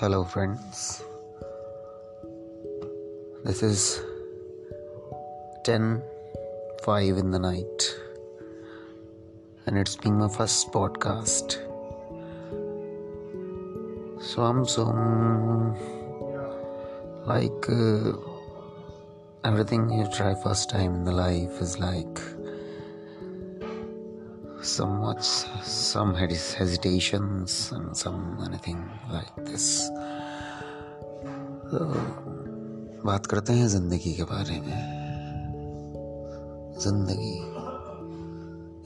Hello, friends. This is 10 5 in the night, and it's being my first podcast. So I'm so like uh, everything you try first time in the life is like somewhat some hesitations and some anything like this. तो बात करते हैं ज़िंदगी के बारे में। ज़िंदगी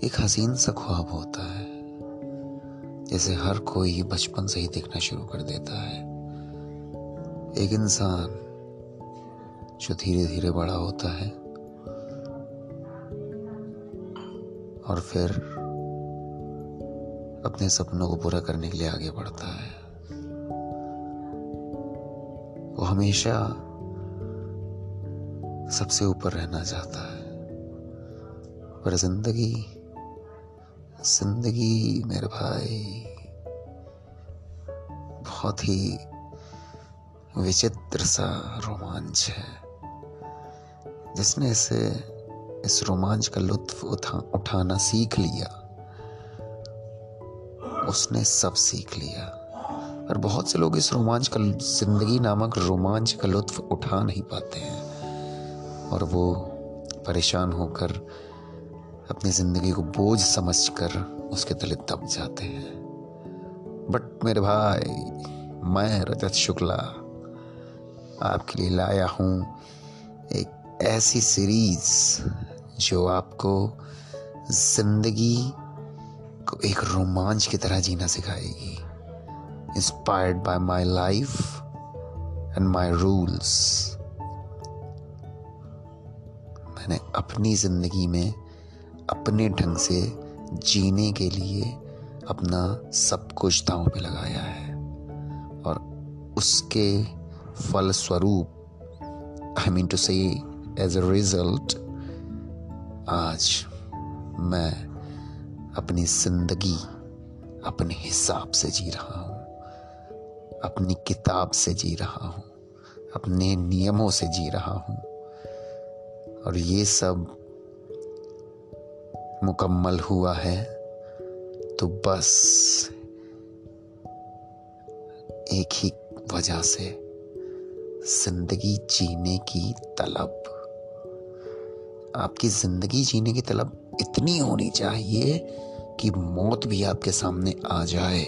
एक हसीन सा ख्वाब होता है, जैसे हर कोई बचपन से ही देखना शुरू कर देता है। एक इंसान जो धीरे धीरे बड़ा होता है और फिर अपने सपनों को पूरा करने के लिए आगे बढ़ता है। वो हमेशा सबसे ऊपर रहना चाहता है। पर ज़िंदगी ज़िंदगी मेरे भाई, बहुत ही विचित्र सा रोमांच है, जिसने इसे इस रोमांच का लुत्फ उठा, उठाना सीख लिया। उसने सब सीख लिया। और बहुत से लोग इस रोमांच का, ज़िंदगी नामक रोमांच का लुत्फ उठा नहीं पाते हैं। और वो परेशान होकर अपनी ज़िंदगी को बोझ समझकर उसके तले दब जाते हैं। बट मेरे भाई, मैं रजत शुक्ला आपके लिए लाया हूँ एक ऐसी सीरीज़ जो आपको ज़िंदगी को एक रोमांच की तरह जीना सिखाएगी। Inspired by my life and my rules मैंने अपनी ज़िंदगी में अपने ढंग से जीने के लिए अपना सब कुछ दांव पे लगाया है। और उसके फल स्वरूप I mean to say as a result आज मैं अपनी ज़िंदगी अपने हिसाब से जी रहा हूँ, अपनी किताब से जी रहा हूँ, अपने नियमों से जी रहा हूँ। और ये सब मुकम्मल हुआ है तो बस एक ही वजह से ज़िंदगी जीने की तलब। आपकी ज़िंदगी जीने की तलब इतनी होनी चाहिए कि मौत भी आपके सामने आ जाए।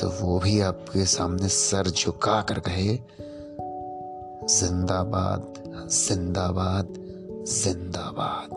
तो वो भी आपके सामने सर झुका कर कहे, जिंदाबाद जिंदाबाद जिंदाबाद।